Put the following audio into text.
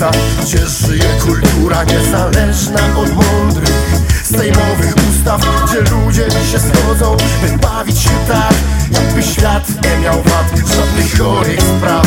świata Gdzie żyje kultura niezależna od mądrych Sejmowych ustaw, gdzie ludzie się schodzą By bawić się tak, jakby świat nie miał wad Żadnych chorych spraw